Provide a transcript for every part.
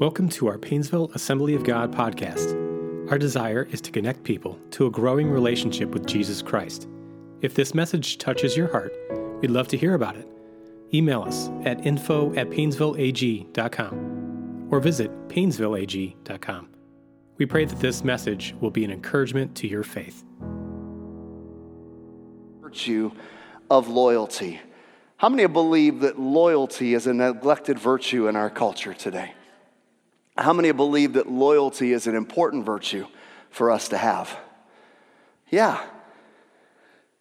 Welcome to our Painesville Assembly of God podcast. Our desire is to connect people to a growing relationship with Jesus Christ. If this message touches your heart, we'd love to hear about it. Email us at info at painesvilleag.com or visit painesvilleag.com. We pray that this message will be an encouragement to your faith. Virtue of loyalty. How many believe that loyalty is a neglected virtue in our culture today? How many believe that loyalty is an important virtue for us to have? Yeah.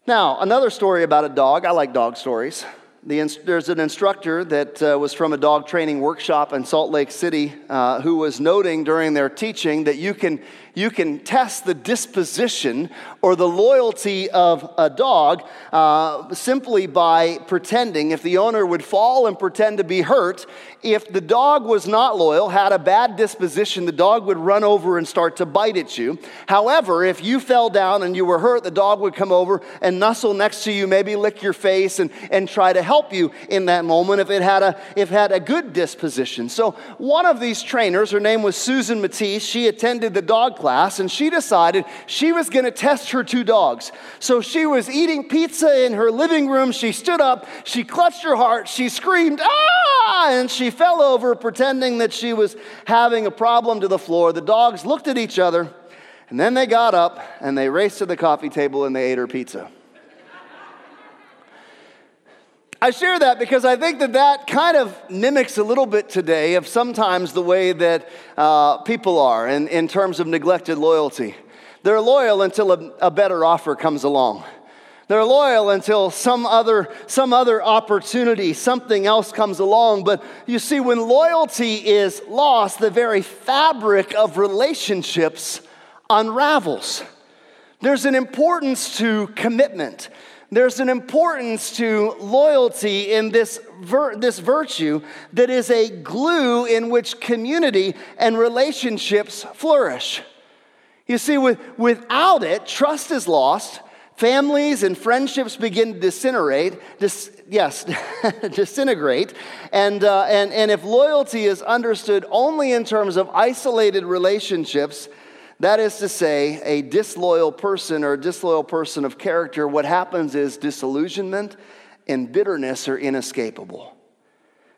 Now, another story about a dog. I like dog stories. The, there's an instructor that uh, was from a dog training workshop in Salt Lake City uh, who was noting during their teaching that you can, you can test the disposition or the loyalty of a dog uh, simply by pretending. If the owner would fall and pretend to be hurt, if the dog was not loyal, had a bad disposition, the dog would run over and start to bite at you. However, if you fell down and you were hurt, the dog would come over and nuzzle next to you, maybe lick your face and, and try to help you in that moment if it had a, if had a good disposition. So, one of these trainers, her name was Susan Matisse, she attended the dog class and she decided she was going to test her two dogs. So she was eating pizza in her living room. She stood up, she clutched her heart, she screamed, ah, and she fell over pretending that she was having a problem to the floor. The dogs looked at each other and then they got up and they raced to the coffee table and they ate her pizza. I share that because I think that that kind of mimics a little bit today of sometimes the way that uh, people are in, in terms of neglected loyalty. They're loyal until a, a better offer comes along. They're loyal until some other, some other opportunity, something else comes along. But you see, when loyalty is lost, the very fabric of relationships unravels. There's an importance to commitment there's an importance to loyalty in this, vir- this virtue that is a glue in which community and relationships flourish. You see, with, without it, trust is lost, families and friendships begin to disintegrate, dis, yes, disintegrate, and, uh, and, and if loyalty is understood only in terms of isolated relationships, that is to say, a disloyal person or a disloyal person of character, what happens is disillusionment and bitterness are inescapable.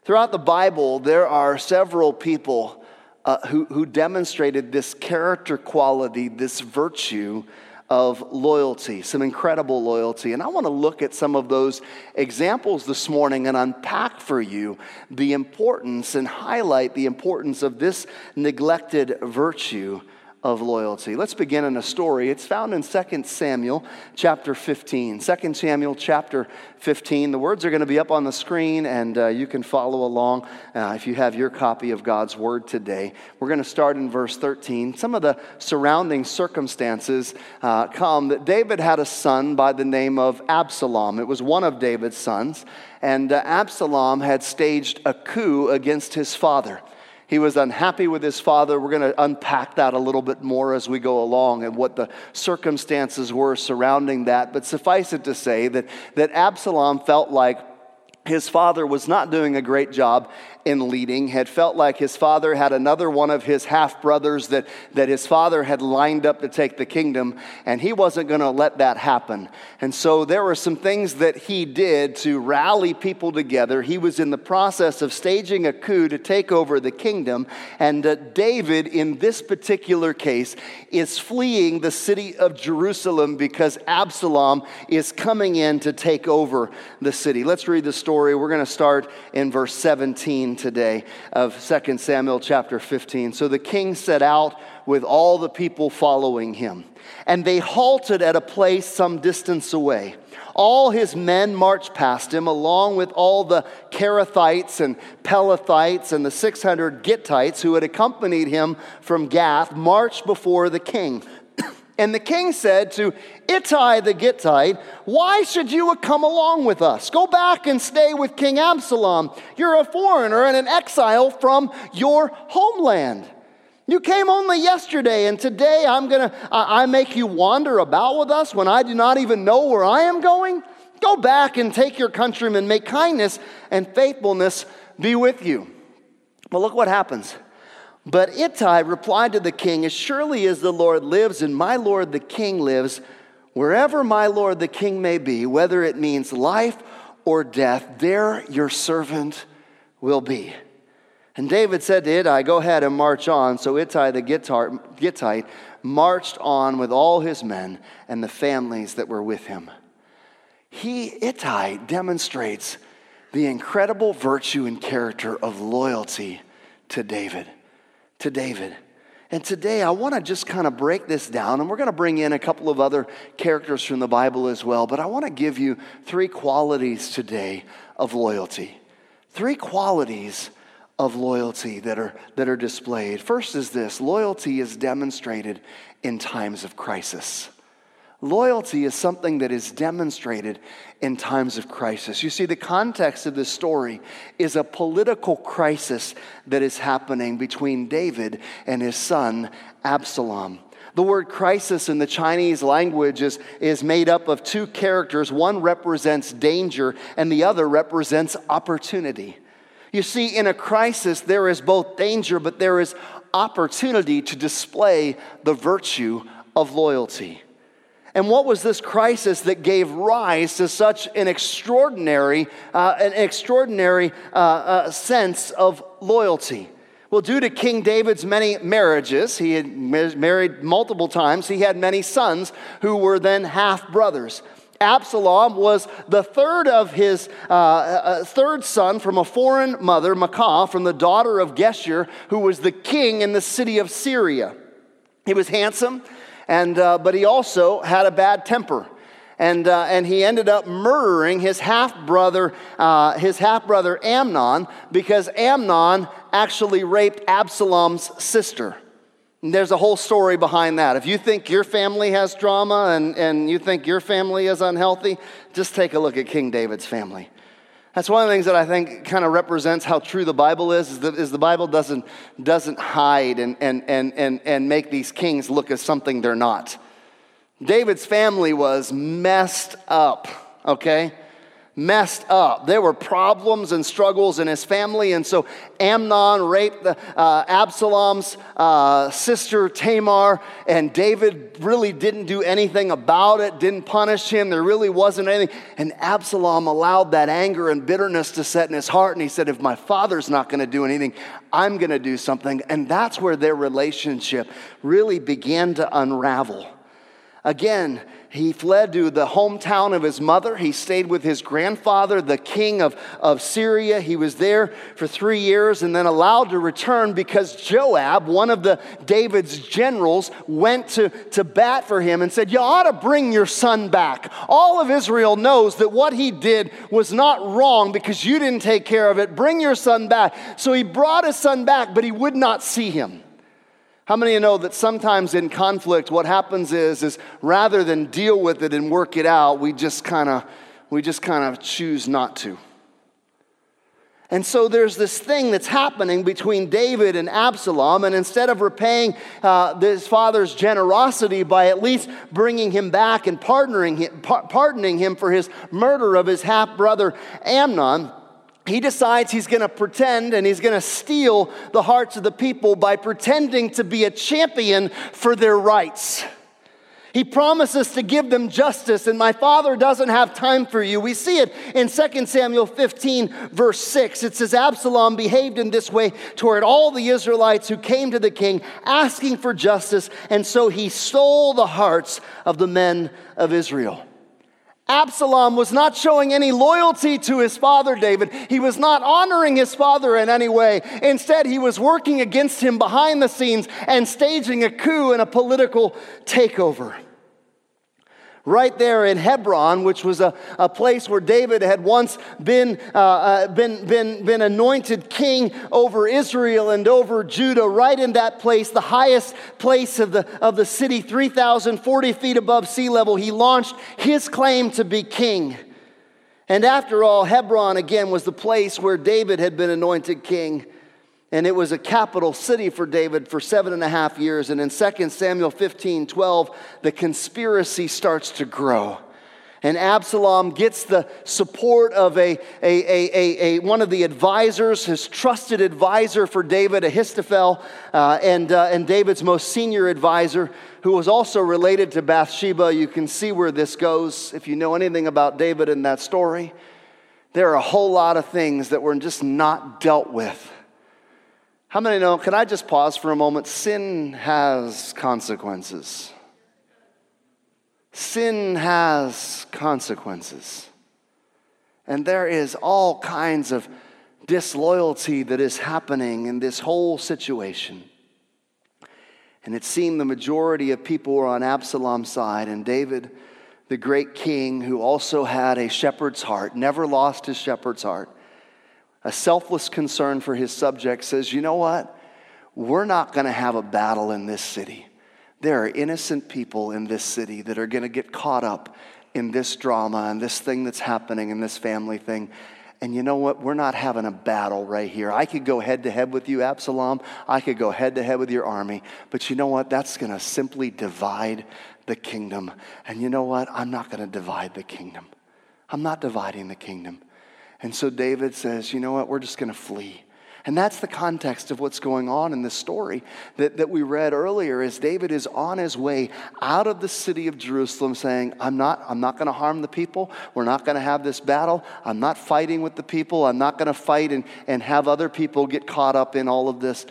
Throughout the Bible, there are several people uh, who, who demonstrated this character quality, this virtue of loyalty, some incredible loyalty. And I want to look at some of those examples this morning and unpack for you the importance and highlight the importance of this neglected virtue of loyalty. Let's begin in a story. It's found in 2 Samuel chapter 15. 2 Samuel chapter 15. The words are going to be up on the screen and uh, you can follow along uh, if you have your copy of God's word today. We're going to start in verse 13. Some of the surrounding circumstances uh, come that David had a son by the name of Absalom. It was one of David's sons, and uh, Absalom had staged a coup against his father. He was unhappy with his father. We're going to unpack that a little bit more as we go along and what the circumstances were surrounding that. But suffice it to say that, that Absalom felt like his father was not doing a great job in leading, had felt like his father had another one of his half brothers that, that his father had lined up to take the kingdom, and he wasn't going to let that happen. And so there were some things that he did to rally people together. He was in the process of staging a coup to take over the kingdom, and uh, David, in this particular case, is fleeing the city of Jerusalem because Absalom is coming in to take over the city. Let's read the story. We're going to start in verse 17 today of 2 Samuel chapter 15. So the king set out with all the people following him, and they halted at a place some distance away. All his men marched past him, along with all the Kerethites and Pelethites and the 600 Gittites who had accompanied him from Gath, marched before the king. And the king said to Ittai the Gittite, Why should you come along with us? Go back and stay with King Absalom. You're a foreigner and an exile from your homeland. You came only yesterday, and today I'm gonna I make you wander about with us when I do not even know where I am going? Go back and take your countrymen, make kindness and faithfulness be with you. But look what happens. But Ittai replied to the king, As surely as the Lord lives and my Lord the king lives, wherever my Lord the king may be, whether it means life or death, there your servant will be. And David said to Ittai, Go ahead and march on. So Ittai the Gittite marched on with all his men and the families that were with him. He, Ittai, demonstrates the incredible virtue and character of loyalty to David. To David. And today I want to just kind of break this down, and we're going to bring in a couple of other characters from the Bible as well. But I want to give you three qualities today of loyalty. Three qualities of loyalty that are, that are displayed. First is this loyalty is demonstrated in times of crisis. Loyalty is something that is demonstrated in times of crisis. You see, the context of this story is a political crisis that is happening between David and his son Absalom. The word crisis in the Chinese language is, is made up of two characters. One represents danger, and the other represents opportunity. You see, in a crisis, there is both danger, but there is opportunity to display the virtue of loyalty. And what was this crisis that gave rise to such an extraordinary, uh, an extraordinary uh, uh, sense of loyalty? Well, due to King David's many marriages, he had married multiple times, he had many sons who were then half brothers. Absalom was the third of his uh, uh, third son from a foreign mother, Maacah, from the daughter of Geshur, who was the king in the city of Syria. He was handsome, and, uh, but he also had a bad temper. And, uh, and he ended up murdering his half brother, uh, his half brother Amnon, because Amnon actually raped Absalom's sister. And there's a whole story behind that. If you think your family has drama and, and you think your family is unhealthy, just take a look at King David's family. That's one of the things that I think kind of represents how true the Bible is, is, the Bible doesn't, doesn't hide and, and, and, and, and make these kings look as something they're not. David's family was messed up, okay? Messed up. There were problems and struggles in his family, and so Amnon raped the, uh, Absalom's uh, sister Tamar, and David really didn't do anything about it, didn't punish him. There really wasn't anything. And Absalom allowed that anger and bitterness to set in his heart, and he said, If my father's not going to do anything, I'm going to do something. And that's where their relationship really began to unravel. Again, he fled to the hometown of his mother. He stayed with his grandfather, the king of, of Syria. He was there for three years and then allowed to return because Joab, one of the David's generals, went to, to bat for him and said, You ought to bring your son back. All of Israel knows that what he did was not wrong because you didn't take care of it. Bring your son back. So he brought his son back, but he would not see him. How many of you know that sometimes in conflict, what happens is, is rather than deal with it and work it out, we just kind of we just kind of choose not to. And so there's this thing that's happening between David and Absalom, and instead of repaying uh, his father's generosity by at least bringing him back and pardoning him, pardoning him for his murder of his half brother Amnon, he decides he's going to pretend and he's going to steal the hearts of the people by pretending to be a champion for their rights. He promises to give them justice, and my father doesn't have time for you. We see it in 2 Samuel 15, verse 6. It says, Absalom behaved in this way toward all the Israelites who came to the king asking for justice, and so he stole the hearts of the men of Israel. Absalom was not showing any loyalty to his father David. He was not honoring his father in any way. Instead, he was working against him behind the scenes and staging a coup and a political takeover right there in Hebron, which was a, a place where David had once been, uh, uh, been, been, been anointed king over Israel and over Judah, right in that place, the highest place of the, of the city, 3,040 feet above sea level. He launched his claim to be king. And after all, Hebron again was the place where David had been anointed king. And it was a capital city for David for seven and a half years. And in 2 Samuel 15 12, the conspiracy starts to grow. And Absalom gets the support of a, a, a, a, one of the advisors, his trusted advisor for David, Ahithophel, uh, and, uh, and David's most senior advisor, who was also related to Bathsheba. You can see where this goes if you know anything about David in that story. There are a whole lot of things that were just not dealt with. How many know? Can I just pause for a moment? Sin has consequences. Sin has consequences. And there is all kinds of disloyalty that is happening in this whole situation. And it seemed the majority of people were on Absalom's side, and David, the great king, who also had a shepherd's heart, never lost his shepherd's heart, a selfless concern for his subjects, says, You know what? We're not going to have a battle in this city. There are innocent people in this city that are going to get caught up in this drama and this thing that's happening and this family thing. And you know what? We're not having a battle right here. I could go head to head with you, Absalom. I could go head to head with your army. But you know what? That's going to simply divide the kingdom. And you know what? I'm not going to divide the kingdom. I'm not dividing the kingdom. And so David says, you know what? We're just going to flee. And that's the context of what's going on in this story that, that we read earlier is David is on his way out of the city of Jerusalem saying, I'm not, I'm not going to harm the people. We're not going to have this battle. I'm not fighting with the people. I'm not going to fight and, and have other people get caught up in all of this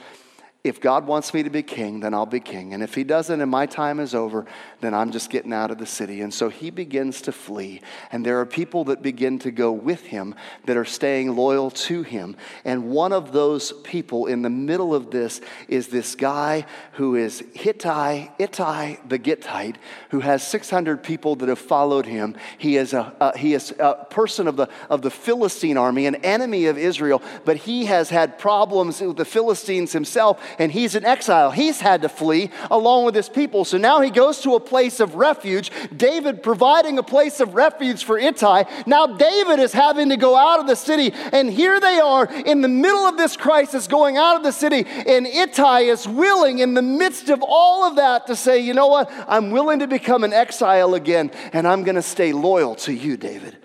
if God wants me to be king, then I'll be king. And if he doesn't and my time is over, then I'm just getting out of the city. And so he begins to flee. And there are people that begin to go with him that are staying loyal to him. And one of those people in the middle of this is this guy who is Hittai, Ittai the Gittite, who has 600 people that have followed him. He is a, he is a person of the, of the Philistine army, an enemy of Israel, but he has had problems with the Philistines himself and he's in exile. He's had to flee along with his people. So now he goes to a place of refuge. David providing a place of refuge for Ittai. Now David is having to go out of the city. And here they are in the middle of this crisis going out of the city. And Ittai is willing in the midst of all of that to say, you know what? I'm willing to become an exile again. And I'm going to stay loyal to you, David,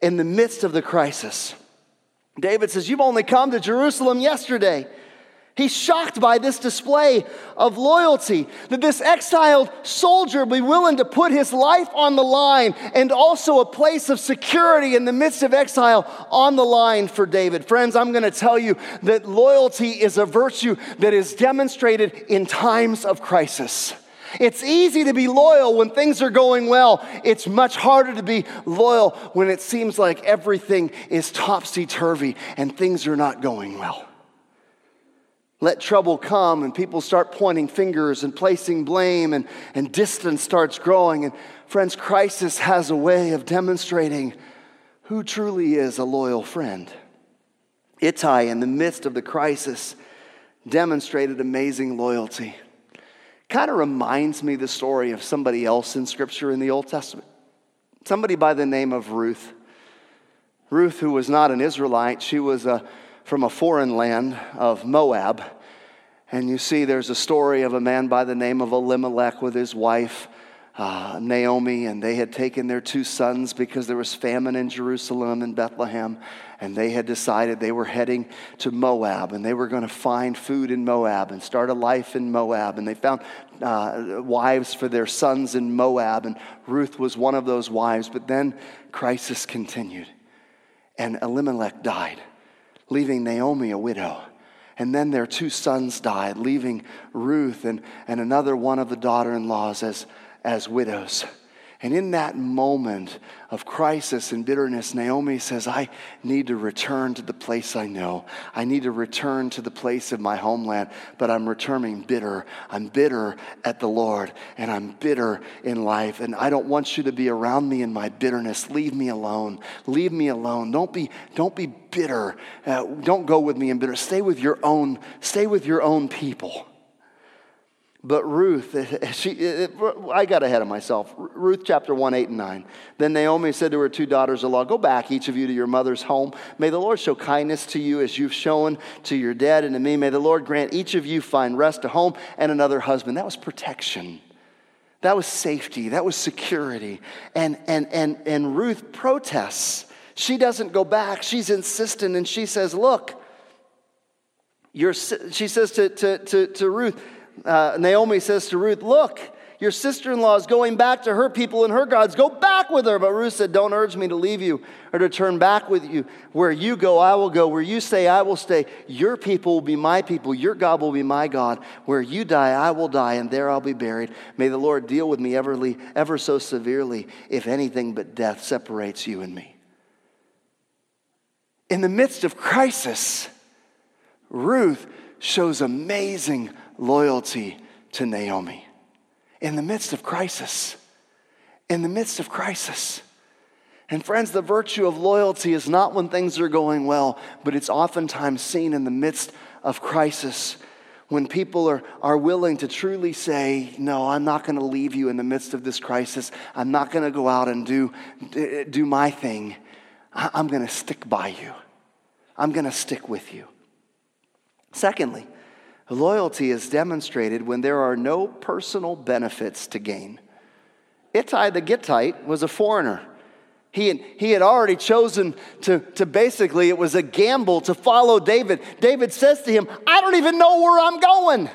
in the midst of the crisis. David says, You've only come to Jerusalem yesterday. He's shocked by this display of loyalty, that this exiled soldier be willing to put his life on the line and also a place of security in the midst of exile on the line for David. Friends, I'm going to tell you that loyalty is a virtue that is demonstrated in times of crisis. It's easy to be loyal when things are going well. It's much harder to be loyal when it seems like everything is topsy turvy and things are not going well. Let trouble come and people start pointing fingers and placing blame and, and distance starts growing. And friends, crisis has a way of demonstrating who truly is a loyal friend. Ittai, in the midst of the crisis, demonstrated amazing loyalty. Kind of reminds me the story of somebody else in Scripture in the Old Testament. Somebody by the name of Ruth. Ruth, who was not an Israelite, she was a from a foreign land of Moab. And you see, there's a story of a man by the name of Elimelech with his wife. Uh, Naomi, and they had taken their two sons because there was famine in Jerusalem and Bethlehem, and they had decided they were heading to Moab, and they were going to find food in Moab and start a life in Moab. And they found uh, wives for their sons in Moab, and Ruth was one of those wives. But then crisis continued, and Elimelech died leaving Naomi a widow. And then their two sons died, leaving Ruth and, and another one of the daughter in laws as, as widows. And in that moment of crisis and bitterness, Naomi says, I need to return to the place I know. I need to return to the place of my homeland, but I'm returning bitter. I'm bitter at the Lord, and I'm bitter in life. And I don't want you to be around me in my bitterness. Leave me alone. Leave me alone. Don't be, don't be bitter. Uh, don't go with me in bitter. Stay with your own, stay with your own people. But Ruth, she, I got ahead of myself. Ruth chapter 1, 8, and 9. Then Naomi said to her two daughters in law, Go back, each of you, to your mother's home. May the Lord show kindness to you as you've shown to your dad and to me. May the Lord grant each of you find rest, a home, and another husband. That was protection. That was safety. That was security. And, and, and, and Ruth protests. She doesn't go back. She's insistent and she says, Look, you're, she says to, to, to, to Ruth, uh, Naomi says to Ruth, Look, your sister in law is going back to her people and her gods. Go back with her. But Ruth said, Don't urge me to leave you or to turn back with you. Where you go, I will go. Where you stay, I will stay. Your people will be my people. Your God will be my God. Where you die, I will die, and there I'll be buried. May the Lord deal with me ever, ever so severely if anything but death separates you and me. In the midst of crisis, Ruth shows amazing loyalty to Naomi in the midst of crisis. In the midst of crisis. And friends, the virtue of loyalty is not when things are going well, but it's oftentimes seen in the midst of crisis when people are, are willing to truly say, No, I'm not going to leave you in the midst of this crisis. I'm not going to go out and do, do my thing. I'm going to stick by you, I'm going to stick with you. Secondly, Loyalty is demonstrated when there are no personal benefits to gain. Ittai the Gittite was a foreigner. He had, he had already chosen to, to basically, it was a gamble to follow David. David says to him, I don't even know where I'm going.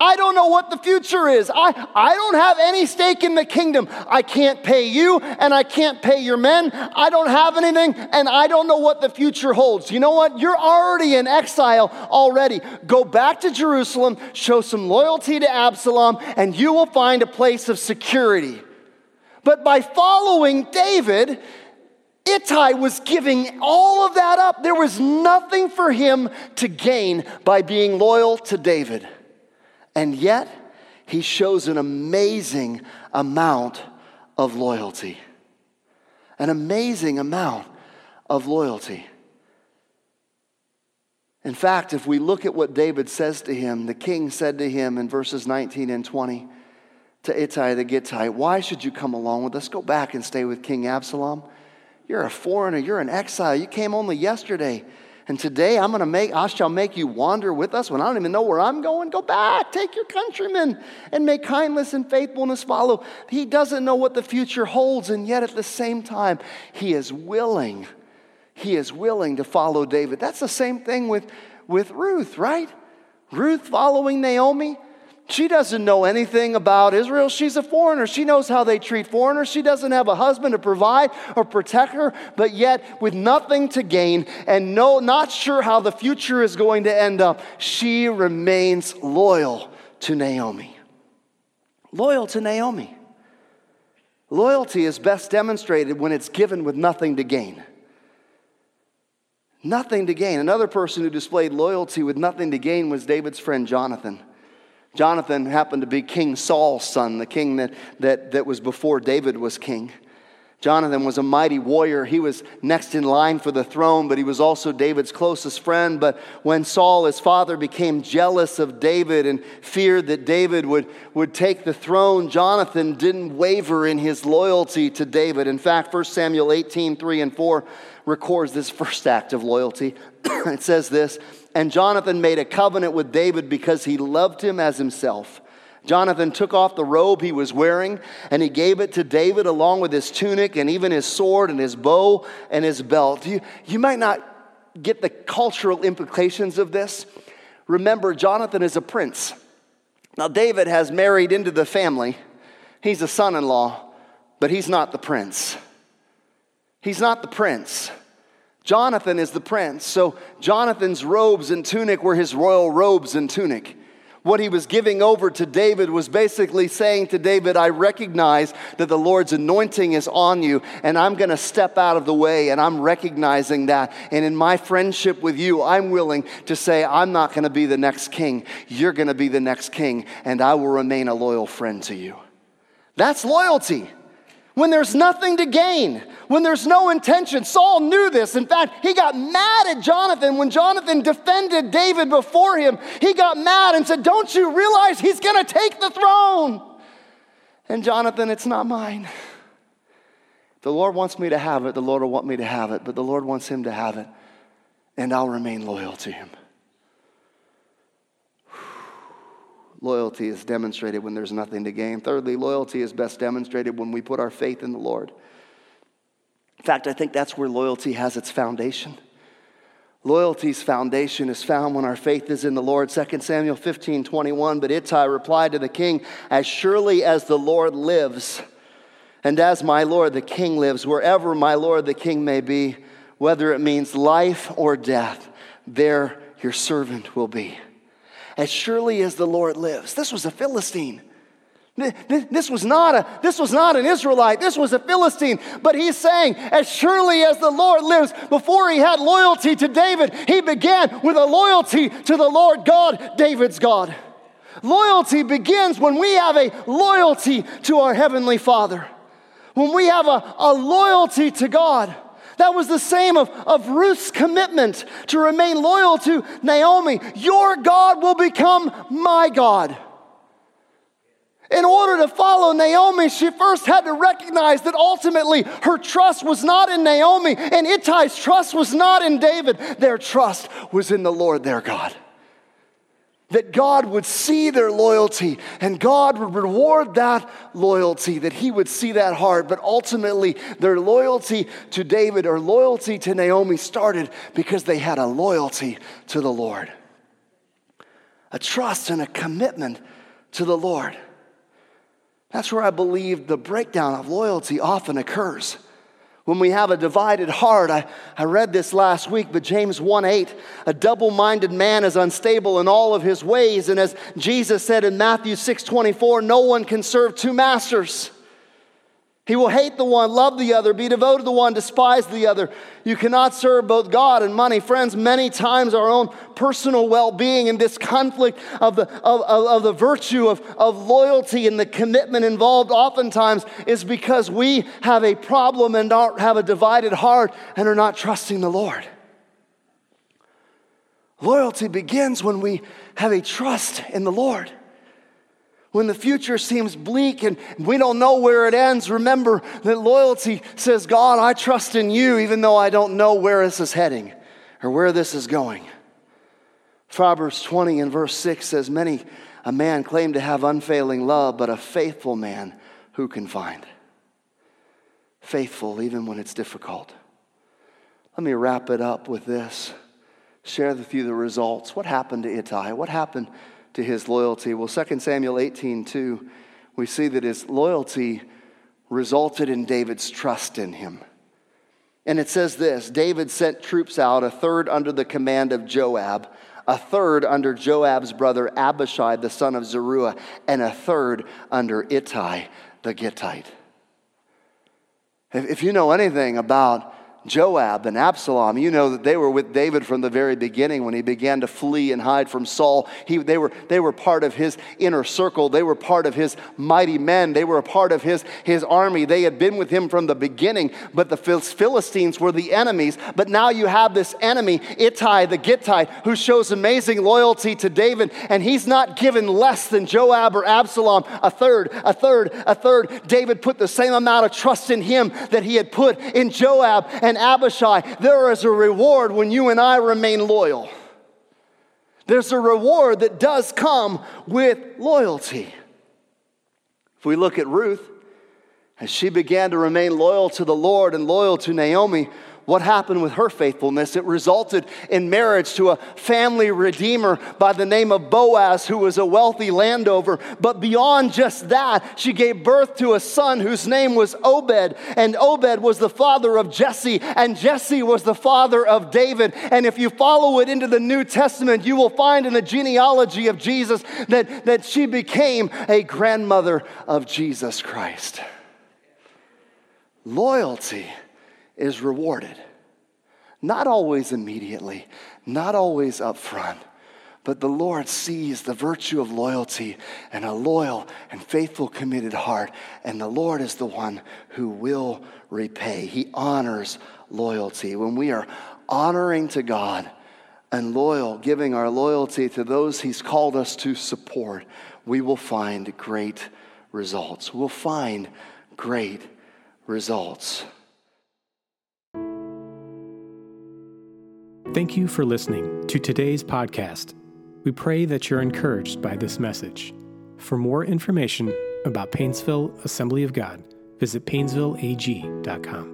I don't know what the future is. I, I don't have any stake in the kingdom. I can't pay you and I can't pay your men. I don't have anything and I don't know what the future holds. You know what? You're already in exile already. Go back to Jerusalem, show some loyalty to Absalom, and you will find a place of security. But by following David, Ittai was giving all of that up. There was nothing for him to gain by being loyal to David. And yet, he shows an amazing amount of loyalty. An amazing amount of loyalty. In fact, if we look at what David says to him, the king said to him in verses 19 and 20 to Ittai the Gittite, Why should you come along with us? Go back and stay with King Absalom. You're a foreigner, you're an exile. You came only yesterday. And today I'm going to make, I shall make you wander with us when I don't even know where I'm going. Go back, take your countrymen, and may kindness and faithfulness follow. He doesn't know what the future holds, and yet at the same time, he is willing. He is willing to follow David. That's the same thing with, with Ruth, right? Ruth following Naomi. She doesn't know anything about Israel. She's a foreigner. She knows how they treat foreigners. She doesn't have a husband to provide or protect her, but yet, with nothing to gain and no, not sure how the future is going to end up, she remains loyal to Naomi. Loyal to Naomi. Loyalty is best demonstrated when it's given with nothing to gain. Nothing to gain. Another person who displayed loyalty with nothing to gain was David's friend Jonathan. Jonathan happened to be King Saul's son, the king that, that, that was before David was king. Jonathan was a mighty warrior. He was next in line for the throne, but he was also David's closest friend. But when Saul, his father, became jealous of David and feared that David would, would take the throne, Jonathan didn't waver in his loyalty to David. In fact, 1 Samuel 18 3 and 4 records this first act of loyalty. it says this and Jonathan made a covenant with David because he loved him as himself. Jonathan took off the robe he was wearing and he gave it to David along with his tunic and even his sword and his bow and his belt. You, you might not get the cultural implications of this. Remember, Jonathan is a prince. Now, David has married into the family. He's a son in law, but he's not the prince. He's not the prince. Jonathan is the prince. So Jonathan's robes and tunic were his royal robes and tunic. What he was giving over to David was basically saying to David, I recognize that the Lord's anointing is on you, and I'm going to step out of the way, and I'm recognizing that. And in my friendship with you, I'm willing to say, I'm not going to be the next king. You're going to be the next king, and I will remain a loyal friend to you. That's loyalty when there's nothing to gain, when there's no intention. Saul knew this. In fact, he got mad at Jonathan when Jonathan defended David before him. He got mad and said, Don't you realize he's going to take the throne? And Jonathan, it's not mine. The Lord wants me to have it. The Lord will want me to have it, but the Lord wants him to have it, and I'll remain loyal to him. Loyalty is demonstrated when there's nothing to gain. Thirdly, loyalty is best demonstrated when we put our faith in the Lord. In fact, I think that's where loyalty has its foundation. Loyalty's foundation is found when our faith is in the Lord. 2 Samuel 15 21. But Ittai replied to the king, As surely as the Lord lives, and as my Lord the king lives, wherever my Lord the king may be, whether it means life or death, there your servant will be as surely as the Lord lives. This was a Philistine. This was, not a, this was not an Israelite. This was a Philistine. But he's saying, as surely as the Lord lives, before he had loyalty to David, he began with a loyalty to the Lord God, David's God. Loyalty begins when we have a loyalty to our Heavenly Father, when we have a, a loyalty to God. That was the same of, of Ruth's commitment to remain loyal to Naomi. Your God will become my God. In order to follow Naomi, she first had to recognize that ultimately her trust was not in Naomi, and Ittai's trust was not in David. Their trust was in the Lord their God that God would see their loyalty and God would reward that loyalty, that He would see that heart. But ultimately, their loyalty to David or loyalty to Naomi started because they had a loyalty to the Lord, a trust and a commitment to the Lord. That's where I believe the breakdown of loyalty often occurs when we have a divided heart. I, I read this last week, but James 1 8, a double minded man is unstable in all of his ways. And as Jesus said in Matthew 6 24, no one can serve two masters. He will hate the one, love the other, be devoted to the one, despise the other. You cannot serve both God and money. Friends, many times our own personal well being and this conflict of the, of, of, of, the virtue of, of loyalty and the commitment involved oftentimes is because we have a problem and don't have a divided heart and are not trusting the Lord. Loyalty begins when we have a trust in the Lord. When the future seems bleak and we don't know where it ends, remember that loyalty says, God, I trust in you even though I don't know where this is heading or where this is going. Proverbs 20 and verse 6 says, Many a man claimed to have unfailing love, but a faithful man who can find? Faithful even when it's difficult. Let me wrap it up with this. Share with you the results. What happened to Ittai? What happened to his loyalty. Well, 2 Samuel 18, 2, we see that his loyalty resulted in David's trust in him. And it says this David sent troops out, a third under the command of Joab, a third under Joab's brother Abishai, the son of Zeruiah, and a third under Ittai the Gittite. If you know anything about Joab and Absalom, you know that they were with David from the very beginning when he began to flee and hide from Saul. He, they, were, they were part of his inner circle. They were part of his mighty men. They were a part of his, his army. They had been with him from the beginning, but the Philistines were the enemies. But now you have this enemy, Ittai the Gittite, who shows amazing loyalty to David, and he's not given less than Joab or Absalom, a third, a third, a third. David put the same amount of trust in him that he had put in Joab. And and Abishai, there is a reward when you and I remain loyal. There's a reward that does come with loyalty. If we look at Ruth, as she began to remain loyal to the Lord and loyal to Naomi, what happened with her faithfulness? It resulted in marriage to a family redeemer by the name of Boaz, who was a wealthy landowner. But beyond just that, she gave birth to a son whose name was Obed. And Obed was the father of Jesse, and Jesse was the father of David. And if you follow it into the New Testament, you will find in the genealogy of Jesus that, that she became a grandmother of Jesus Christ. Loyalty is rewarded. Not always immediately, not always up front, but the Lord sees the virtue of loyalty and a loyal and faithful, committed heart, and the Lord is the one who will repay. He honors loyalty. When we are honoring to God and loyal, giving our loyalty to those He's called us to support, we will find great results. We'll find great results. Thank you for listening to today's podcast. We pray that you're encouraged by this message. For more information about Painesville Assembly of God, visit painesvilleag.com.